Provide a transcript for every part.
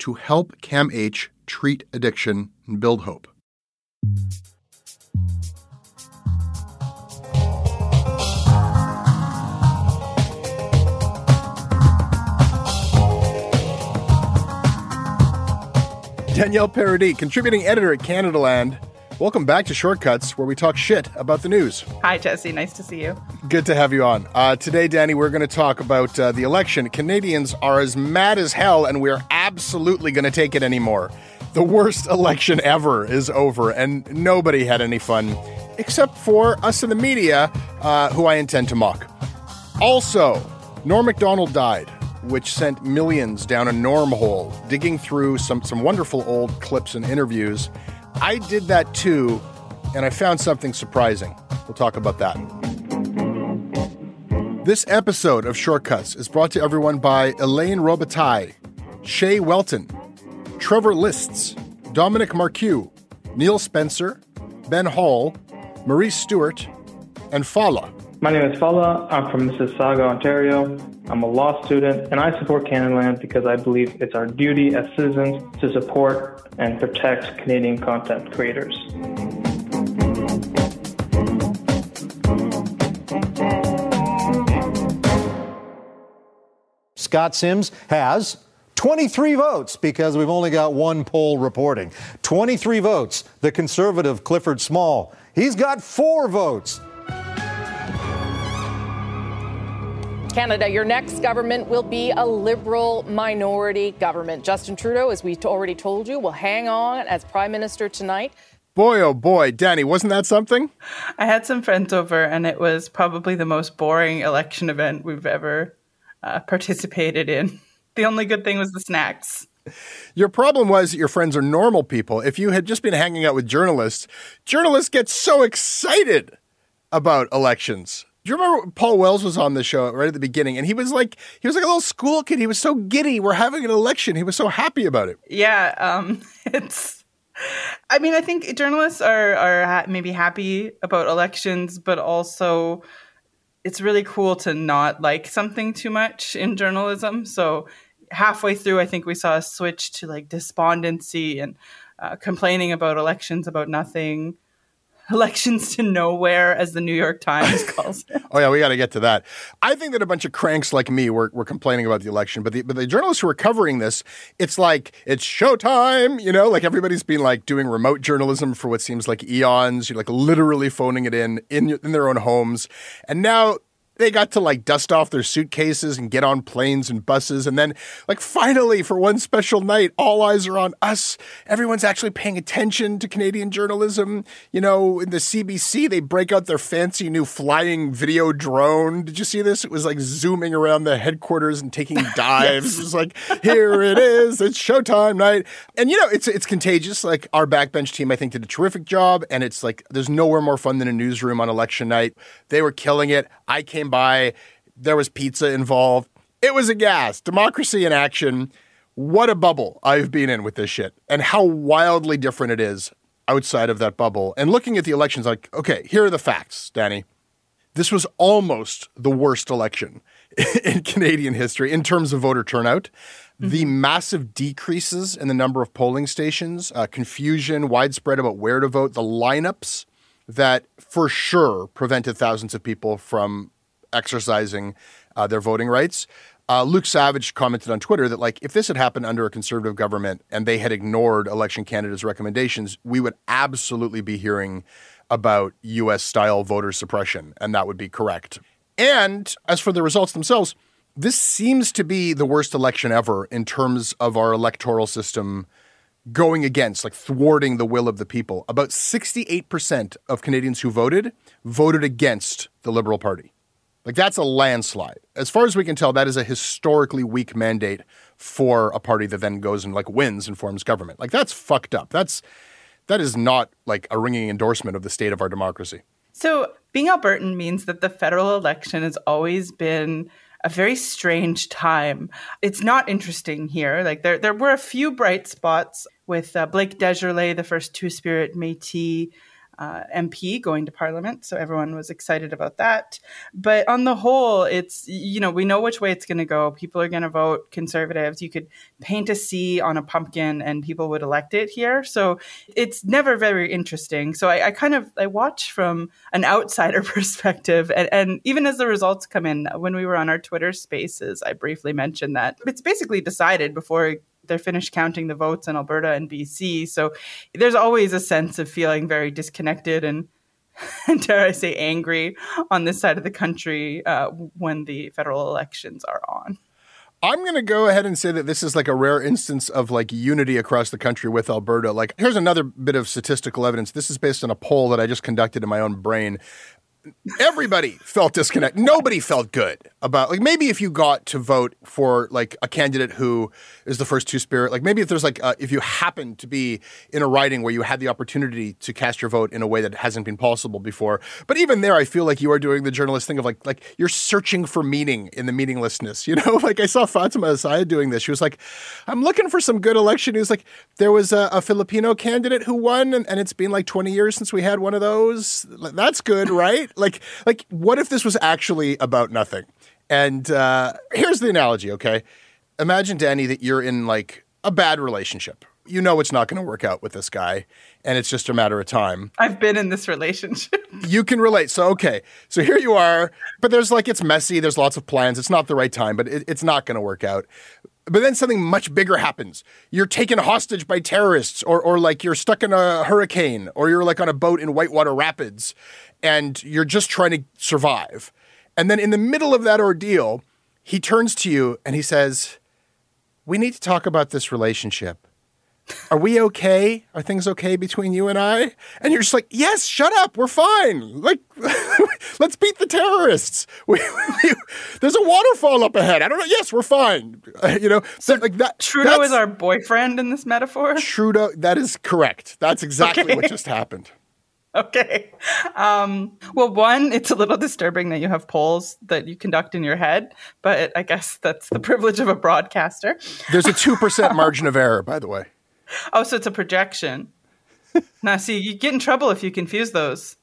to help CAMH treat addiction and build hope. Danielle Paradis, contributing editor at Canadaland. Welcome back to Shortcuts, where we talk shit about the news. Hi, Jesse. Nice to see you. Good to have you on. Uh, today, Danny, we're going to talk about uh, the election. Canadians are as mad as hell, and we're absolutely going to take it anymore. The worst election ever is over, and nobody had any fun, except for us in the media, uh, who I intend to mock. Also, Norm MacDonald died which sent millions down a norm hole, digging through some, some wonderful old clips and interviews. I did that too, and I found something surprising. We'll talk about that. This episode of Shortcuts is brought to everyone by Elaine Robitaille, Shay Welton, Trevor Lists, Dominic Marcoux, Neil Spencer, Ben Hall, Maurice Stewart, and Fala. My name is Fala. I'm from Mississauga, Ontario. I'm a law student, and I support Canadaland because I believe it's our duty as citizens to support and protect Canadian content creators. Scott Simms has 23 votes because we've only got one poll reporting. 23 votes. The conservative Clifford Small, he's got four votes. Canada, your next government will be a liberal minority government. Justin Trudeau, as we already told you, will hang on as prime minister tonight. Boy, oh boy, Danny, wasn't that something? I had some friends over, and it was probably the most boring election event we've ever uh, participated in. The only good thing was the snacks. Your problem was that your friends are normal people. If you had just been hanging out with journalists, journalists get so excited about elections. Do you remember Paul Wells was on the show right at the beginning, and he was like he was like a little school kid. He was so giddy. We're having an election. He was so happy about it. Yeah, um, it's. I mean, I think journalists are are ha- maybe happy about elections, but also it's really cool to not like something too much in journalism. So halfway through, I think we saw a switch to like despondency and uh, complaining about elections about nothing. Elections to nowhere, as the New York Times calls it. oh yeah, we got to get to that. I think that a bunch of cranks like me were, were complaining about the election, but the but the journalists who are covering this, it's like it's showtime. You know, like everybody's been like doing remote journalism for what seems like eons. You're like literally phoning it in in in their own homes, and now they got to like dust off their suitcases and get on planes and buses. And then, like, finally, for one special night, all eyes are on us. Everyone's actually paying attention to Canadian journalism. You know, in the CBC, they break out their fancy new flying video drone. Did you see this? It was like zooming around the headquarters and taking dives. yes. It was like, here it is. It's showtime night. And, you know, it's, it's contagious. Like, our backbench team, I think, did a terrific job. And it's like, there's nowhere more fun than a newsroom on election night. They were killing it. I came by. There was pizza involved. It was a gas. Democracy in action. What a bubble I've been in with this shit, and how wildly different it is outside of that bubble. And looking at the elections, like, okay, here are the facts, Danny. This was almost the worst election in Canadian history in terms of voter turnout. Mm-hmm. The massive decreases in the number of polling stations, uh, confusion widespread about where to vote, the lineups that for sure prevented thousands of people from exercising uh, their voting rights. Uh, Luke Savage commented on Twitter that, like, if this had happened under a conservative government and they had ignored Elections Canada's recommendations, we would absolutely be hearing about U.S. style voter suppression, and that would be correct. And as for the results themselves, this seems to be the worst election ever in terms of our electoral system going against, like thwarting the will of the people. About 68% of Canadians who voted voted against the Liberal Party. Like that's a landslide. As far as we can tell, that is a historically weak mandate for a party that then goes and like wins and forms government. Like that's fucked up. That's that is not like a ringing endorsement of the state of our democracy. So being Albertan means that the federal election has always been a very strange time. It's not interesting here. Like there, there were a few bright spots with uh, Blake Desjarlais, the first Two Spirit Métis uh, MP going to Parliament, so everyone was excited about that. But on the whole, it's you know we know which way it's going to go. People are going to vote Conservatives. You could paint a C on a pumpkin, and people would elect it here. So it's never very interesting. So I, I kind of I watch from an outsider perspective, and, and even as the results come in, when we were on our Twitter Spaces, I briefly mentioned that it's basically decided before they're finished counting the votes in Alberta and BC. So there's always a sense of feeling very disconnected and, dare I say, angry on this side of the country uh, when the federal elections are on. I'm going to go ahead and say that this is like a rare instance of like unity across the country with Alberta. Like, here's another bit of statistical evidence. This is based on a poll that I just conducted in my own brain everybody felt disconnect. Nobody felt good about like maybe if you got to vote for like a candidate who is the first two spirit, like maybe if there's like uh, if you happen to be in a riding where you had the opportunity to cast your vote in a way that hasn't been possible before. But even there, I feel like you are doing the journalist thing of like like you're searching for meaning in the meaninglessness. You know, like I saw Fatima Asaya doing this. She was like, "I'm looking for some good election news." Like there was a, a Filipino candidate who won, and, and it's been like 20 years since we had one of those. That's good, right? Like, like, what if this was actually about nothing? And uh, here's the analogy, okay? Imagine, Danny, that you're in like a bad relationship. You know it's not going to work out with this guy, and it's just a matter of time. I've been in this relationship. you can relate. So, okay. So here you are, but there's like, it's messy. There's lots of plans. It's not the right time, but it, it's not going to work out. But then something much bigger happens. You're taken hostage by terrorists, or, or like you're stuck in a hurricane, or you're like on a boat in Whitewater Rapids, and you're just trying to survive. And then in the middle of that ordeal, he turns to you and he says, We need to talk about this relationship. Are we okay? Are things okay between you and I? And you're just like, yes, shut up. We're fine. Like, let's beat the terrorists. We, we, there's a waterfall up ahead. I don't know. Yes, we're fine. Uh, you know, so like that. Trudeau is our boyfriend in this metaphor. Trudeau. That is correct. That's exactly okay. what just happened. Okay. Um, well, one, it's a little disturbing that you have polls that you conduct in your head, but I guess that's the privilege of a broadcaster. There's a 2% margin of error, by the way. Oh, so it's a projection. now, see, you get in trouble if you confuse those.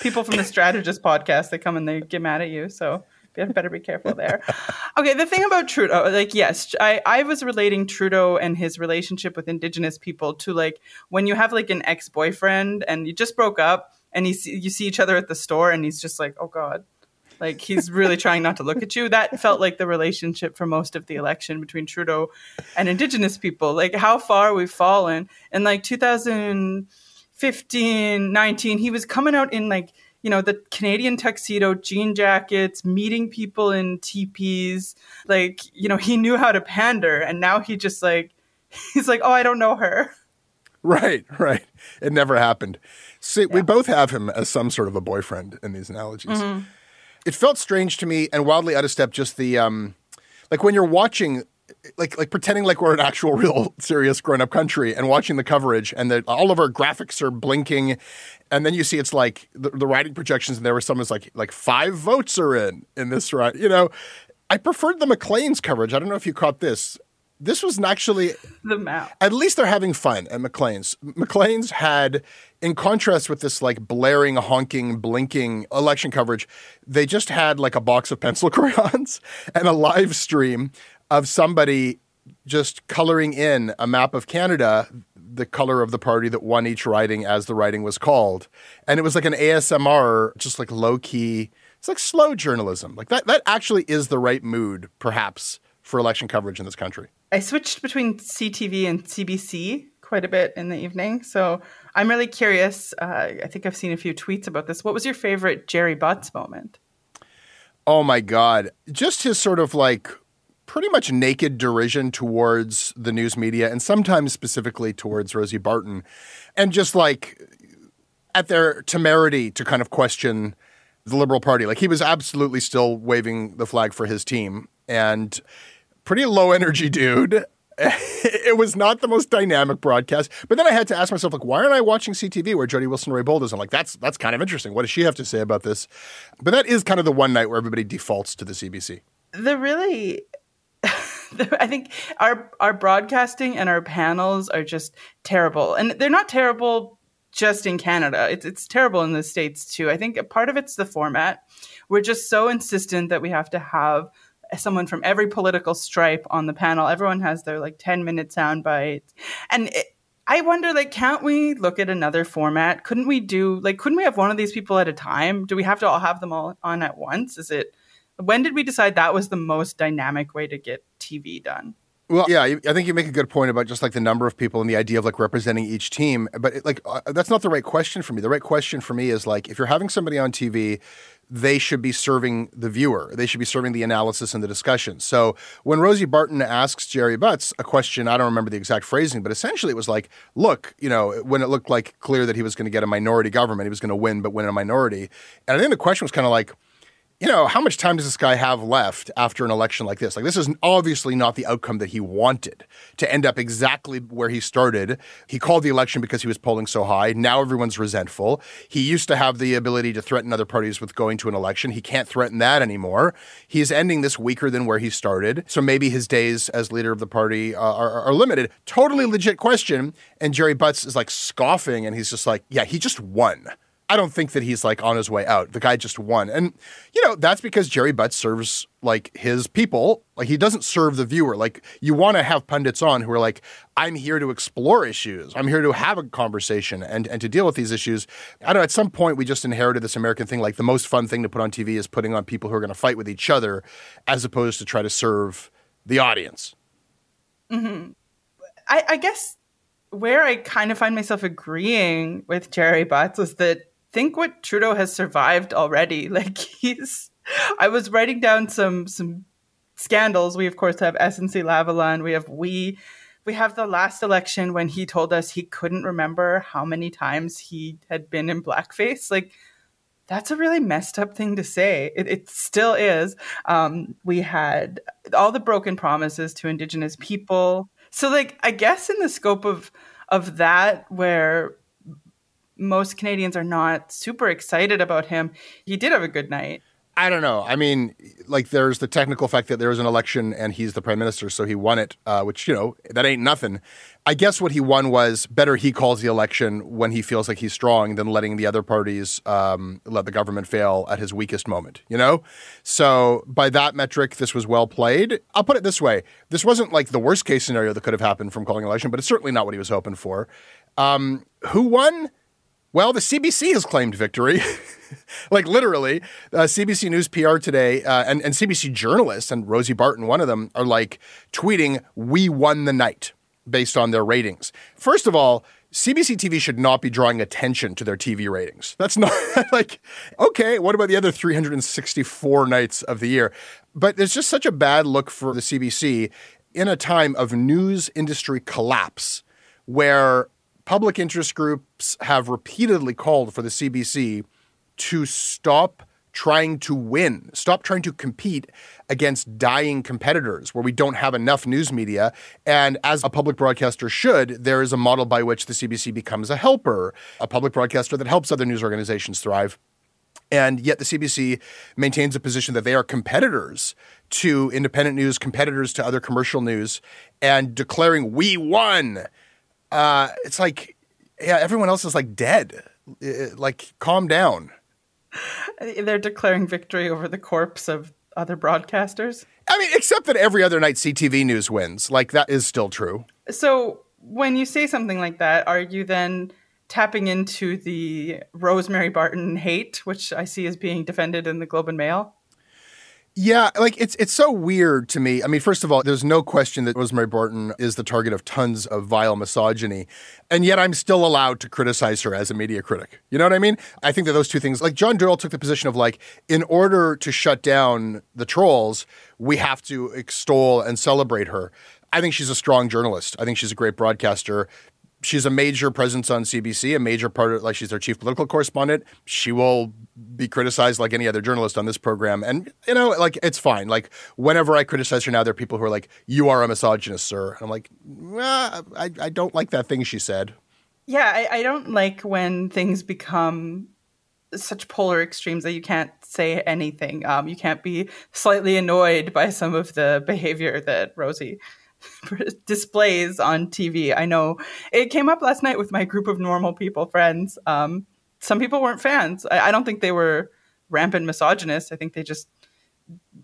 People from the Strategist podcast, they come and they get mad at you. So you better be careful there. Okay, the thing about Trudeau, like, yes, I, I was relating Trudeau and his relationship with Indigenous people to like when you have like an ex boyfriend and you just broke up and he you see each other at the store, and he's just like, "Oh God." Like he's really trying not to look at you. That felt like the relationship for most of the election between Trudeau and Indigenous people. Like how far we've fallen. In like 2015, 19, he was coming out in like you know, the Canadian tuxedo, jean jackets, meeting people in teepees. Like, you know, he knew how to pander. And now he just like, he's like, oh, I don't know her. Right, right. It never happened. See, yeah. we both have him as some sort of a boyfriend in these analogies. Mm-hmm. It felt strange to me and wildly out of step just the, um, like when you're watching like like pretending like we're an actual real serious grown up country and watching the coverage and that all of our graphics are blinking and then you see it's like the, the writing projections and there was someone's like like five votes are in in this right you know? I preferred the maclean's coverage. I don't know if you caught this this was actually the map at least they're having fun at maclean's maclean's had in contrast with this like blaring honking blinking election coverage they just had like a box of pencil crayons and a live stream of somebody just coloring in a map of Canada, the color of the party that won each riding as the riding was called. And it was like an ASMR, just like low key. It's like slow journalism. Like that that actually is the right mood, perhaps, for election coverage in this country. I switched between CTV and CBC quite a bit in the evening. So I'm really curious. Uh, I think I've seen a few tweets about this. What was your favorite Gerry Butts moment? Oh my God. Just his sort of like pretty much naked derision towards the news media and sometimes specifically towards Rosie Barton. And just like at their temerity to kind of question the Liberal Party. Like he was absolutely still waving the flag for his team and pretty low energy dude. it was not the most dynamic broadcast. But then I had to ask myself, like, why aren't I watching CTV where Jody Wilson Raybould is? I'm like, that's that's kind of interesting. What does she have to say about this? But that is kind of the one night where everybody defaults to the CBC. The really I think our our broadcasting and our panels are just terrible, and they're not terrible just in Canada. It's it's terrible in the states too. I think a part of it's the format. We're just so insistent that we have to have someone from every political stripe on the panel. Everyone has their like ten minute sound bites, and. It, I wonder, like, can't we look at another format? Couldn't we do, like, couldn't we have one of these people at a time? Do we have to all have them all on at once? Is it, when did we decide that was the most dynamic way to get TV done? Well, yeah, I think you make a good point about just like the number of people and the idea of like representing each team. But it, like, uh, that's not the right question for me. The right question for me is like, if you're having somebody on TV, they should be serving the viewer. They should be serving the analysis and the discussion. So when Rosie Barton asks Gerry Butts a question, I don't remember the exact phrasing, but essentially it was like, look, you know, when it looked like clear that he was going to get a minority government, he was going to win, but win a minority. And I think the question was kind of like, you know, how much time does this guy have left after an election like this? Like, this is obviously not the outcome that he wanted to end up exactly where he started. He called the election because he was polling so high. Now everyone's resentful. He used to have the ability to threaten other parties with going to an election. He can't threaten that anymore. He's ending this weaker than where he started. So maybe his days as leader of the party uh, are, are limited. Totally legit question. And Gerry Butts is like scoffing and he's just like, yeah, he just won. I don't think that he's like on his way out. The guy just won. And, you know, that's because Gerry Butts serves like his people. Like he doesn't serve the viewer. Like you want to have pundits on who are like, I'm here to explore issues. I'm here to have a conversation and, and to deal with these issues. I don't know. At some point, we just inherited this American thing. Like the most fun thing to put on TV is putting on people who are going to fight with each other as opposed to try to serve the audience. Mm-hmm. I, I guess where I kind of find myself agreeing with Gerry Butts is that think what Trudeau has survived already. Like he's I was writing down some some scandals. We of course have SNC Lavalin, we have we we have the last election when he told us he couldn't remember how many times he had been in blackface. Like that's a really messed up thing to say. It, it still is. Um, we had all the broken promises to Indigenous people. So, like, I guess in the scope of of that, where most Canadians are not super excited about him. He did have a good night. I don't know. I mean, like, there's the technical fact that there was an election and he's the prime minister, so he won it, uh, which, you know, that ain't nothing. I guess what he won was better he calls the election when he feels like he's strong than letting the other parties um, let the government fail at his weakest moment, you know? So, by that metric, this was well played. I'll put it this way this wasn't like the worst case scenario that could have happened from calling election, but it's certainly not what he was hoping for. Um, who won? Well, the CBC has claimed victory. like literally, uh, CBC News PR today uh, and, and CBC journalists, and Rosie Barton, one of them, are like tweeting, We won the night based on their ratings. First of all, CBC TV should not be drawing attention to their TV ratings. That's not like, okay, what about the other 364 nights of the year? But it's just such a bad look for the CBC in a time of news industry collapse where public interest groups have repeatedly called for the CBC to stop trying to win, stop trying to compete against dying competitors where we don't have enough news media. And as a public broadcaster should, there is a model by which the CBC becomes a helper, a public broadcaster that helps other news organizations thrive. And yet the CBC maintains a position that they are competitors to independent news, competitors to other commercial news, and declaring, we won. Uh, it's like, yeah, everyone else is like dead. Like, calm down. They're declaring victory over the corpse of other broadcasters. I mean, except that every other night CTV News wins. Like, that is still true. So, when you say something like that, are you then tapping into the Rosemary Barton hate, which I see is being defended in the Globe and Mail? Yeah, like it's it's so weird to me. I mean, first of all, there's no question that Rosemary Barton is the target of tons of vile misogyny, and yet I'm still allowed to criticize her as a media critic. You know what I mean? I think that those two things, like John Doyle took the position of like, in order to shut down the trolls, we have to extol and celebrate her. I think she's a strong journalist. I think she's a great broadcaster she's a major presence on CBC, a major part of like she's their chief political correspondent. She will be criticized like any other journalist on this program, and you know, like it's fine. Like whenever I criticize her now, there are people who are like, "You are a misogynist, sir," and I'm like, well, I I don't like that thing she said. Yeah, I, I don't like when things become such polar extremes that you can't say anything. Um, you can't be slightly annoyed by some of the behavior that Rosie displays on TV. I know it came up last night with my group of normal people friends. Um, some people weren't fans. I, I don't think they were rampant misogynists. I think they just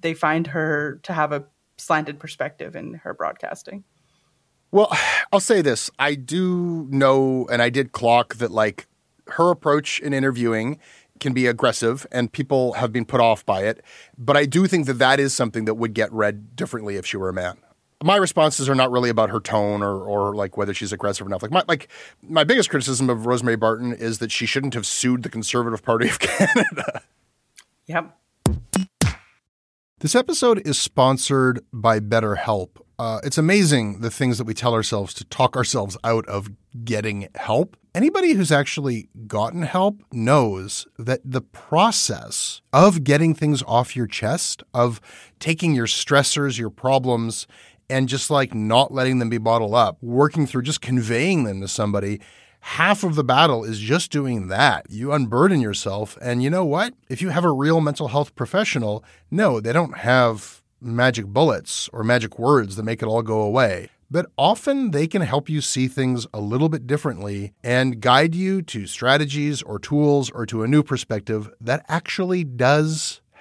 they find her to have a slanted perspective in her broadcasting. Well, I'll say this. I do know and I did clock that like her approach in interviewing can be aggressive and people have been put off by it, but I do think that that is something that would get read differently if she were a man my responses are not really about her tone or or like whether she's aggressive enough. Like my like my biggest criticism of Rosemary Barton is that she shouldn't have sued the Conservative Party of Canada. Yep. This episode is sponsored by BetterHelp. Uh, it's amazing the things that we tell ourselves to talk ourselves out of getting help. Anybody who's actually gotten help knows that the process of getting things off your chest, of taking your stressors, your problems, and just like not letting them be bottled up, working through just conveying them to somebody. Half of the battle is just doing that. You unburden yourself. And you know what? If you have a real mental health professional, no, they don't have magic bullets or magic words that make it all go away. But often they can help you see things a little bit differently and guide you to strategies or tools or to a new perspective that actually does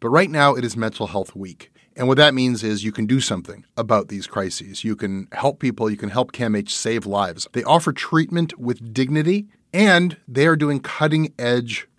But right now, it is Mental Health Week. And what that means is you can do something about these crises. You can help people, you can help CAMH save lives. They offer treatment with dignity, and they are doing cutting edge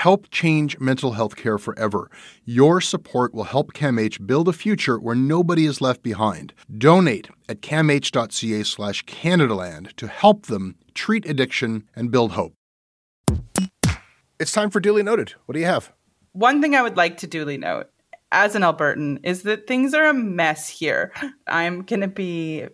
Help change mental health care forever. Your support will help CAMH build a future where nobody is left behind. Donate at camh.ca slash Canadaland to help them treat addiction and build hope. It's time for Duly Noted. What do you have? One thing I would like to duly note as an Albertan is that things are a mess here. I'm going to be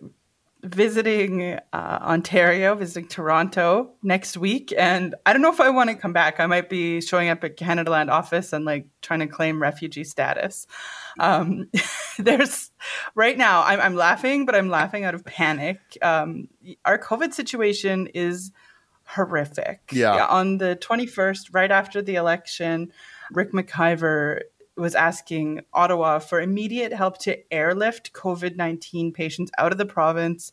visiting uh, Ontario, visiting Toronto next week, and I don't know if I want to come back. I might be showing up at Canadaland office and like trying to claim refugee status. Um, there's right now, I'm, I'm, laughing, but I'm laughing out of panic. Um, our COVID situation is horrific. Yeah. On the 21st, right after the election, Ric McIver was asking Ottawa for immediate help to airlift COVID 19 patients out of the province.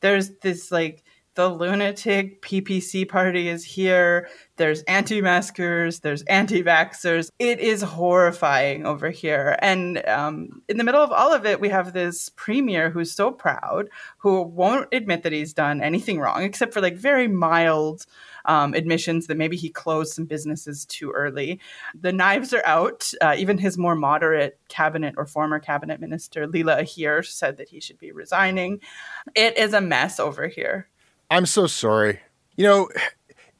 There's this like the lunatic PPC party is here. There's anti maskers, there's anti vaxxers. It is horrifying over here. And um, in the middle of all of it, we have this premier who's so proud, who won't admit that he's done anything wrong, except for like very mild um, admissions that maybe he closed some businesses too early. The knives are out. Uh, even his more moderate cabinet or former cabinet minister, Leela Aheer, said that he should be resigning. It is a mess over here. I'm so sorry. You know,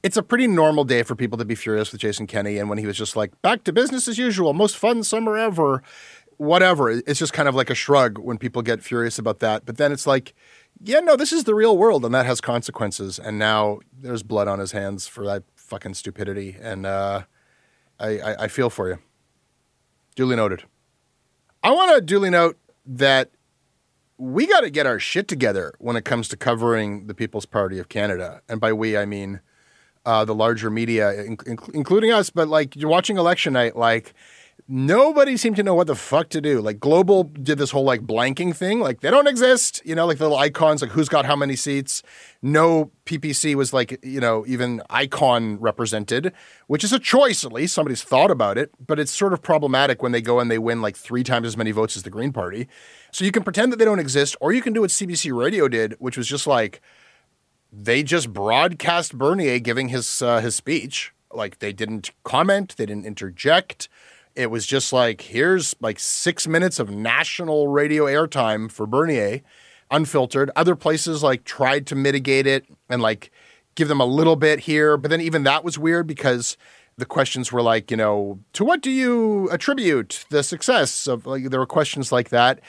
it's a pretty normal day for people to be furious with Jason Kenney. And when he was just like, back to business as usual, most fun summer ever, whatever. It's just kind of like a shrug when people get furious about that. But then it's like, yeah, no, this is the real world, and that has consequences. And now there's blood on his hands for that fucking stupidity, and uh, I, I, I feel for you. Duly noted. I want to duly note that we got to get our shit together when it comes to covering the People's Party of Canada, and by we I mean uh, the larger media, in- including us. But like you're watching election night, like nobody seemed to know what the fuck to do. Like Global did this whole like blanking thing, like they don't exist, you know, like the little icons, like who's got how many seats. No PPC was like, you know, even icon represented, which is a choice at least. Somebody's thought about it, but it's sort of problematic when they go and they win like three times as many votes as the Green Party. So you can pretend that they don't exist, or you can do what CBC Radio did, which was just like they just broadcast Bernier giving his uh, his speech. Like they didn't comment, they didn't interject it was just like, here's like six minutes of national radio airtime for Bernier, unfiltered. Other places like tried to mitigate it and like give them a little bit here. But then even that was weird because the questions were like, you know, to what do you attribute the success of like there were questions like that.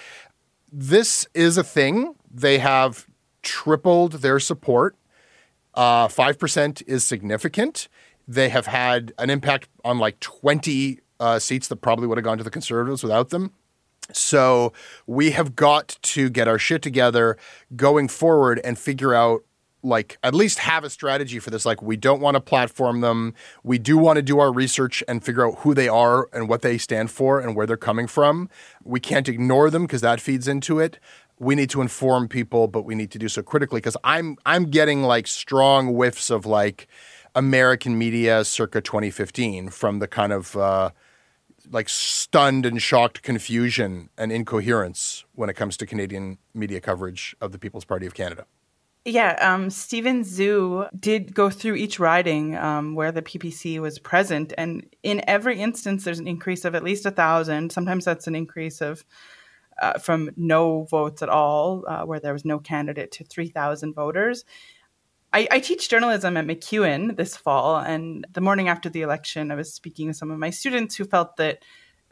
This is a thing. They have tripled their support. Uh, 5% is significant. They have had an impact on like 20 uh, seats that probably would have gone to the Conservatives without them. So we have got to get our shit together going forward and figure out like at least have a strategy for this. Like we don't want to platform them. We do want to do our research and figure out who they are and what they stand for and where they're coming from. We can't ignore them because that feeds into it. We need to inform people but we need to do so critically because i'm i'm getting like strong whiffs of like american media circa 2015 from the kind of uh, like stunned and shocked confusion and incoherence when it comes to Canadian media coverage of the People's Party of Canada. Yeah, um, Steven Zhu did go through each riding um, where the PPC was present, and in every instance, there's an increase of at least a thousand. Sometimes that's an increase of uh, from no votes at all, uh, where there was no candidate, to three thousand voters. I, I, teach journalism at MacEwan this fall, and the morning after the election, I was speaking with some of my students who felt that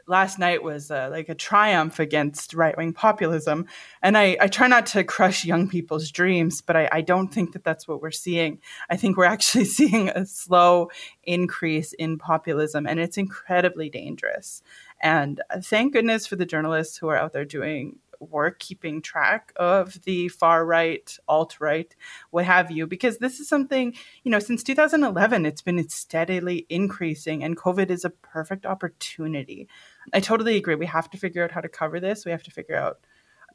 last night was uh, like a triumph against right wing populism. And I, I, try not to crush young people's dreams, but I, I, don't think that that's what we're seeing. I think we're actually seeing a slow increase in populism, and it's incredibly dangerous. And uh, thank goodness for the journalists who are out there doing work keeping track of the far right, alt right, what have you, because this is something, you know, since 2011, it's been steadily increasing, and COVID is a perfect opportunity. I totally agree. We have to figure out how to cover this. We have to figure out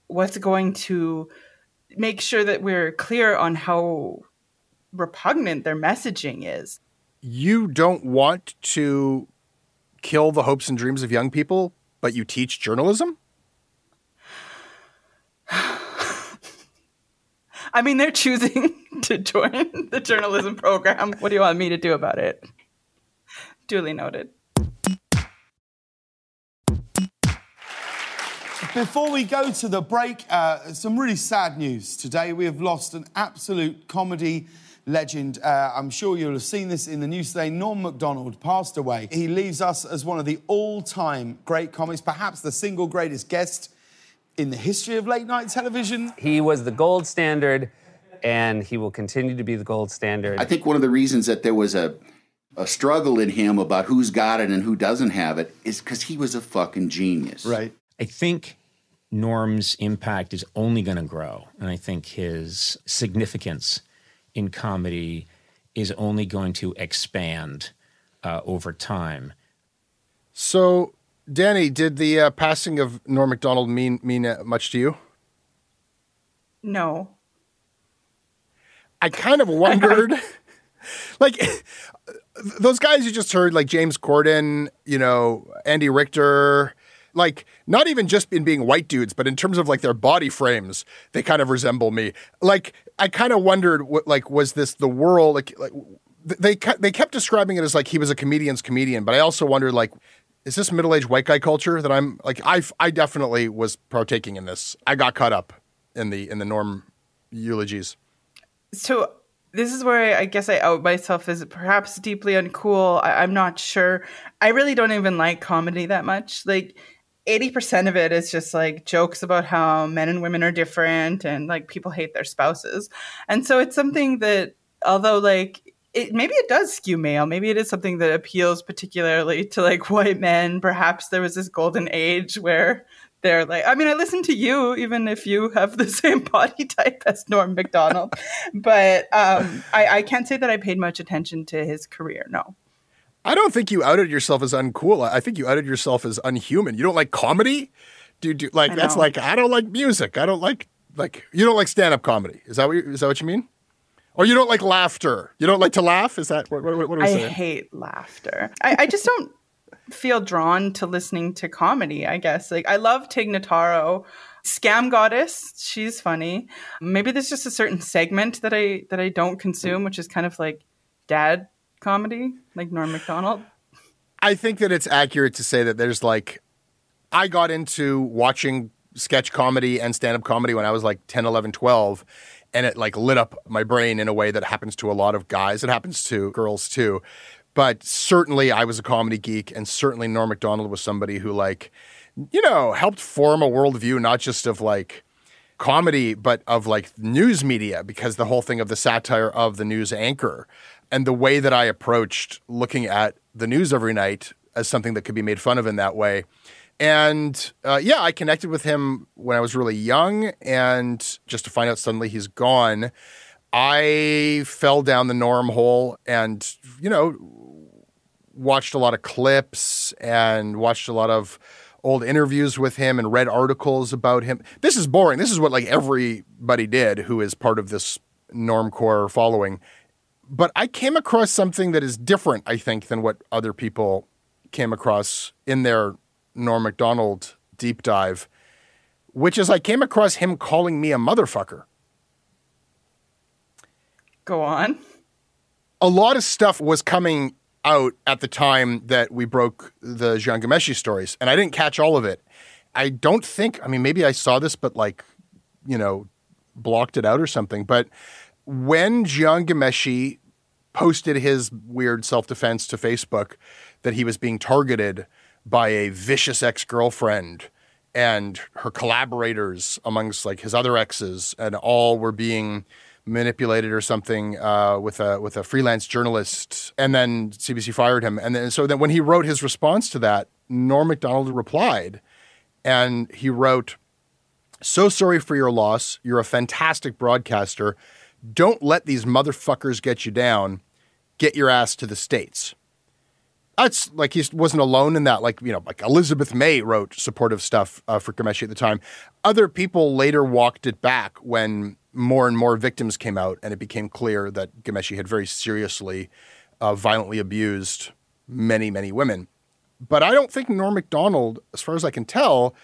what's going to make sure that we're clear on how repugnant their messaging is. You don't want to kill the hopes and dreams of young people, but you teach journalism? I mean, they're choosing to join the journalism program. What do you want me to do about it? Duly noted. Before we go to the break, uh, some really sad news today. We have lost an absolute comedy legend. Uh, I'm sure you'll have seen this in the news today. Norm MacDonald passed away. He leaves us as one of the all-time great comics, perhaps the single greatest guest in the history of late night television. He was the gold standard, and he will continue to be the gold standard. I think one of the reasons that there was a a struggle in him about who's got it and who doesn't have it is because he was a fucking genius. Right. I think Norm's impact is only going to grow. And I think his significance in comedy is only going to expand uh, over time. So, Danny, did the uh, passing of Norm Macdonald mean mean uh, much to you? No. I kind of wondered, like those guys you just heard, like James Corden, you know, Andy Richter, like not even just in being white dudes, but in terms of like their body frames, they kind of resemble me. Like I kind of wondered, what like was this the world? Like like they they kept describing it as like he was a comedian's comedian, but I also wondered like. Is this middle-aged white guy culture that I'm like I I definitely was partaking in this. I got caught up in the in the norm eulogies. So this is where I guess I out myself as perhaps deeply uncool. I, I'm not sure. I really don't even like comedy that much. Like 80% of it is just like jokes about how men and women are different and like people hate their spouses. And so it's something that, although like it, maybe it does skew male. Maybe it is something that appeals particularly to like white men. Perhaps there was this golden age where they're like, I mean, I listen to you even if you have the same body type as Norm Macdonald, but um, I, I can't say that I paid much attention to his career. No. I don't think you outed yourself as uncool. I think you outed yourself as unhuman. You don't like comedy, dude. Do, like that's like I don't like music. I don't like like you don't like stand up comedy. Is that what you, is that what you mean? Or you don't like laughter? You don't like to laugh? Is that what? What, what are we I saying? I hate laughter. I, I just don't feel drawn to listening to comedy. I guess like I love Tig Notaro. Scam Goddess, she's funny. Maybe there's just a certain segment that I that I don't consume, which is kind of like dad comedy, like Norm Macdonald. I think that it's accurate to say that there's like, I got into watching sketch comedy and stand up comedy when I was like 10, 11, 12. And it like lit up my brain in a way that happens to a lot of guys. It happens to girls too. But certainly I was a comedy geek. And certainly Norm Macdonald was somebody who like, you know, helped form a worldview, not just of like, comedy, but of like news media, because the whole thing of the satire of the news anchor and the way that I approached looking at the news every night as something that could be made fun of in that way. And uh, yeah, I connected with him when I was really young, and just to find out suddenly he's gone, I fell down the norm hole and, you know, watched a lot of clips and watched a lot of old interviews with him and read articles about him. This is boring. This is what like everybody did who is part of this normcore following but I came across something that is different, I think, than what other people came across in their Norm Macdonald deep dive, which is I came across him calling me a motherfucker. Go on. A lot of stuff was coming out at the time that we broke the Jian Ghomeshi stories, and I didn't catch all of it. I don't think, I mean, maybe I saw this, but like, you know, blocked it out or something. But when Jian Ghomeshi posted his weird self defense to Facebook that he was being targeted by a vicious ex girlfriend and her collaborators amongst like his other exes, and all were being manipulated or something uh, with a with a freelance journalist, and then CBC fired him. And then so then when he wrote his response to that, Norm Macdonald replied, and he wrote, "So sorry for your loss. You're a fantastic broadcaster." Don't let these motherfuckers get you down. Get your ass to the States. That's like he wasn't alone in that. Like, you know, like Elizabeth May wrote supportive stuff uh, for Ghomeshi at the time. Other people later walked it back when more and more victims came out and it became clear that Ghomeshi had very seriously, uh, violently abused many, many women. But I don't think Norm Macdonald, as far as I can tell,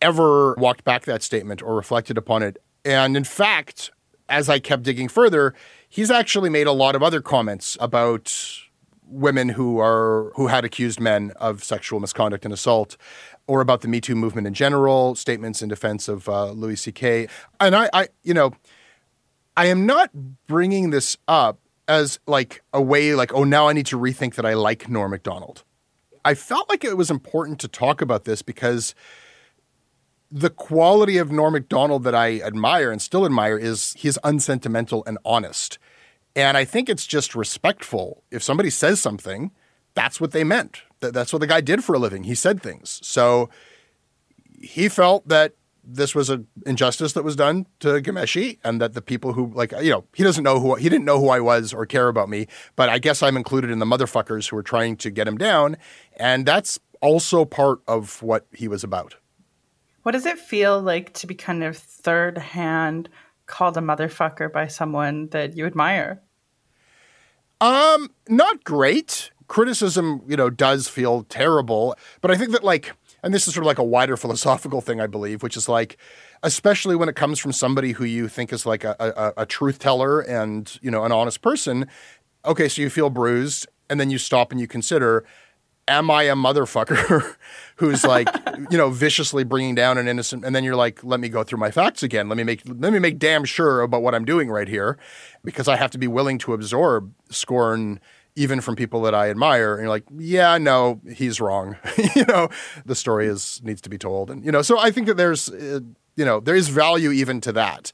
ever walked back that statement or reflected upon it. And in fact, as I kept digging further, he's actually made a lot of other comments about women who are who had accused men of sexual misconduct and assault or about the Me Too movement in general, statements in defense of uh, Louis C.K. And I, I, you know, I am not bringing this up as like a way like, oh, now I need to rethink that I like Norm MacDonald. I felt like it was important to talk about this because the quality of Norm MacDonald that I admire and still admire is he's unsentimental and honest. And I think it's just respectful. If somebody says something, that's what they meant. That's what the guy did for a living. He said things. So he felt that this was an injustice that was done to Ghomeshi and that the people who like you know he doesn't know who he didn't know who I was or care about me but I guess I'm included in the motherfuckers who are trying to get him down and that's also part of what he was about. What does it feel like to be kind of third hand called a motherfucker by someone that you admire? Um, not great. Criticism, you know, does feel terrible, but I think that like and this is sort of like a wider philosophical thing, I believe, which is like, especially when it comes from somebody who you think is like a, a, a truth teller and you know an honest person. Okay, so you feel bruised, and then you stop and you consider, am I a motherfucker who's like, you know, viciously bringing down an innocent? And then you're like, let me go through my facts again. Let me make let me make damn sure about what I'm doing right here, because I have to be willing to absorb scorn even from people that I admire. And you're like, yeah, no, he's wrong. you know, the story is needs to be told, and you know, so I think that there's, uh, you know, there is value even to that.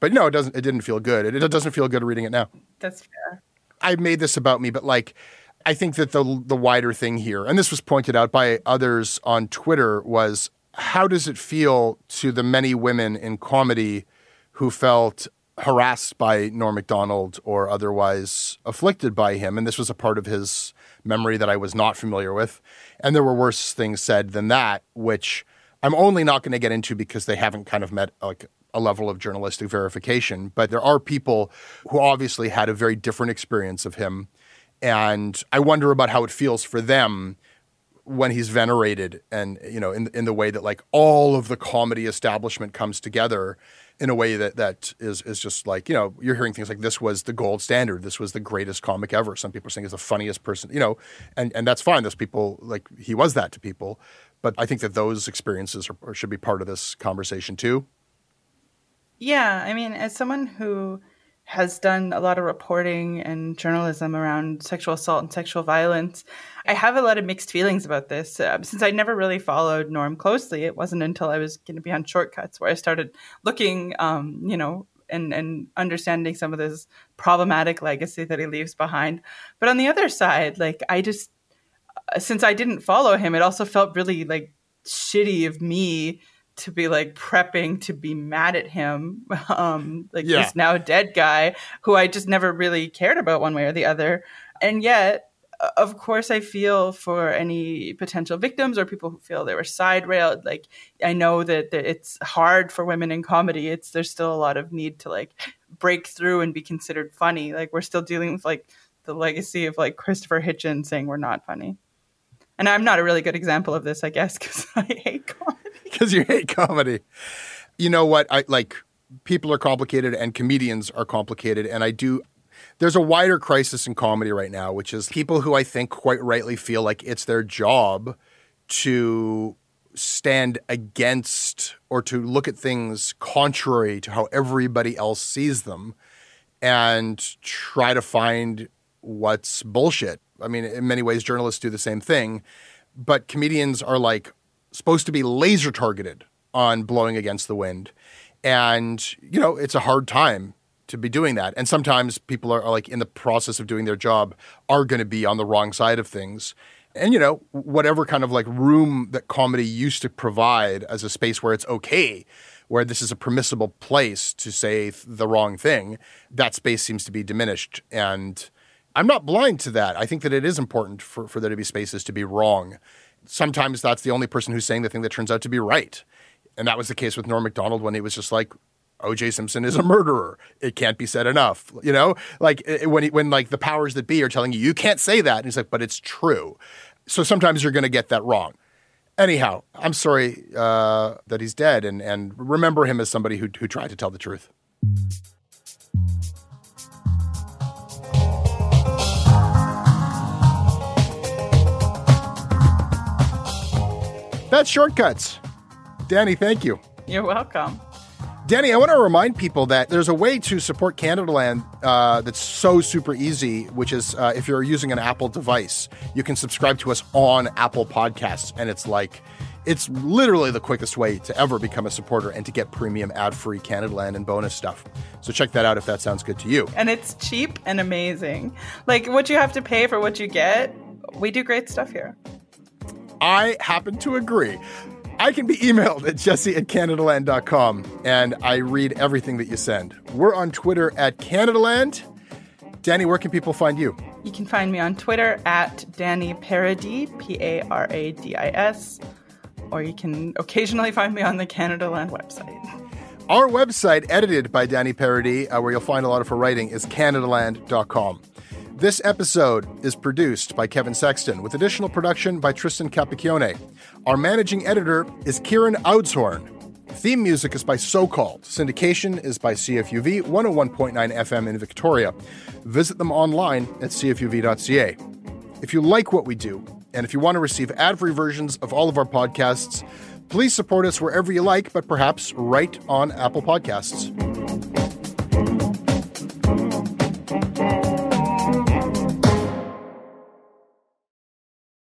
But no, it doesn't. It didn't feel good. It, it doesn't feel good reading it now. That's fair. I made this about me, but like. I think that the the wider thing here, and this was pointed out by others on Twitter, was how does it feel to the many women in comedy who felt harassed by Norm Macdonald or otherwise afflicted by him. And this was a part of his memory that I was not familiar with. And there were worse things said than that, which I'm only not going to get into because they haven't kind of met like a level of journalistic verification. But there are people who obviously had a very different experience of him. And I wonder about how it feels for them when he's venerated and you know in in the way that like all of the comedy establishment comes together in a way that that is is just like you know you're hearing things like this was the gold standard. This was the greatest comic ever. Some people are saying he's the funniest person you know and and that's fine. Those people like he was that to people. But i think that those experiences are, should be part of this conversation too. Yeah i mean as someone who has done a lot of reporting and journalism around sexual assault and sexual violence. I have a lot of mixed feelings about this. Uh, since I never really followed Norm closely, it wasn't until I was going to be on shortcuts where I started looking, um, you know, and, and understanding some of this problematic legacy that he leaves behind. But on the other side, like, I just, uh, since I didn't follow him, it also felt really like shitty of me to be like prepping to be mad at him, um, like yeah. this now dead guy who I just never really cared about one way or the other. And yet, of course, I feel for any potential victims or people who feel they were side railed. Like, I know that, that it's hard for women in comedy. It's there's still a lot of need to like break through and be considered funny. Like, we're still dealing with like the legacy of like Christopher Hitchens saying we're not funny. And I'm not a really good example of this, I guess, because I hate comedy because you hate comedy. You know what? I like people are complicated and comedians are complicated, and I do. There's a wider crisis in comedy right now, which is people who I think quite rightly feel like it's their job to stand against or to look at things contrary to how everybody else sees them and try to find what's bullshit. I mean, in many ways, journalists do the same thing, but comedians are like supposed to be laser targeted on blowing against the wind. And, you know, it's a hard time to be doing that. And sometimes people are, are like in the process of doing their job are going to be on the wrong side of things. And, you know, whatever kind of like room that comedy used to provide as a space where it's okay, where this is a permissible place to say the wrong thing, that space seems to be diminished. And I'm not blind to that. I think that it is important for, for there to be spaces to be wrong sometimes that's the only person who's saying the thing that turns out to be right. And that was the case with Norm Macdonald when he was just like, O.J. Simpson is a murderer. It can't be said enough. You know, like when he, when like the powers that be are telling you you can't say that, and he's like, but it's true. So sometimes you're going to get that wrong. Anyhow, I'm sorry uh, that he's dead, and and remember him as somebody who who tried to tell the truth. That's Shortcuts. Danny, thank you. You're welcome. Danny, I want to remind people that there's a way to support Canadaland uh, that's so super easy, which is uh, if you're using an Apple device, you can subscribe to us on Apple Podcasts. And it's like, it's literally the quickest way to ever become a supporter and to get premium ad free Canadaland and bonus stuff. So check that out if that sounds good to you. And it's cheap and amazing. Like what you have to pay for what you get, we do great stuff here. I happen to agree. I can be emailed at jesse at Canadaland.com and I read everything that you send. We're on Twitter at Canadaland. Danny, where can people find you? You can find me on Twitter at Danny Paradis, P A R A D I S, or you can occasionally find me on the Canadaland website. Our website, edited by Danny Paradis, uh, where you'll find a lot of her writing, is Canadaland.com. This episode is produced by Kevin Sexton with additional production by Tristan Capacchione. Our managing editor is Kieran Oudshoorn. Theme music is by So Called. Syndication is by CFUV 101.9 FM in Victoria. Visit them online at cfuv.ca. If you like what we do, and if you want to receive ad free versions of all of our podcasts, please support us wherever you like, but perhaps right on Apple Podcasts.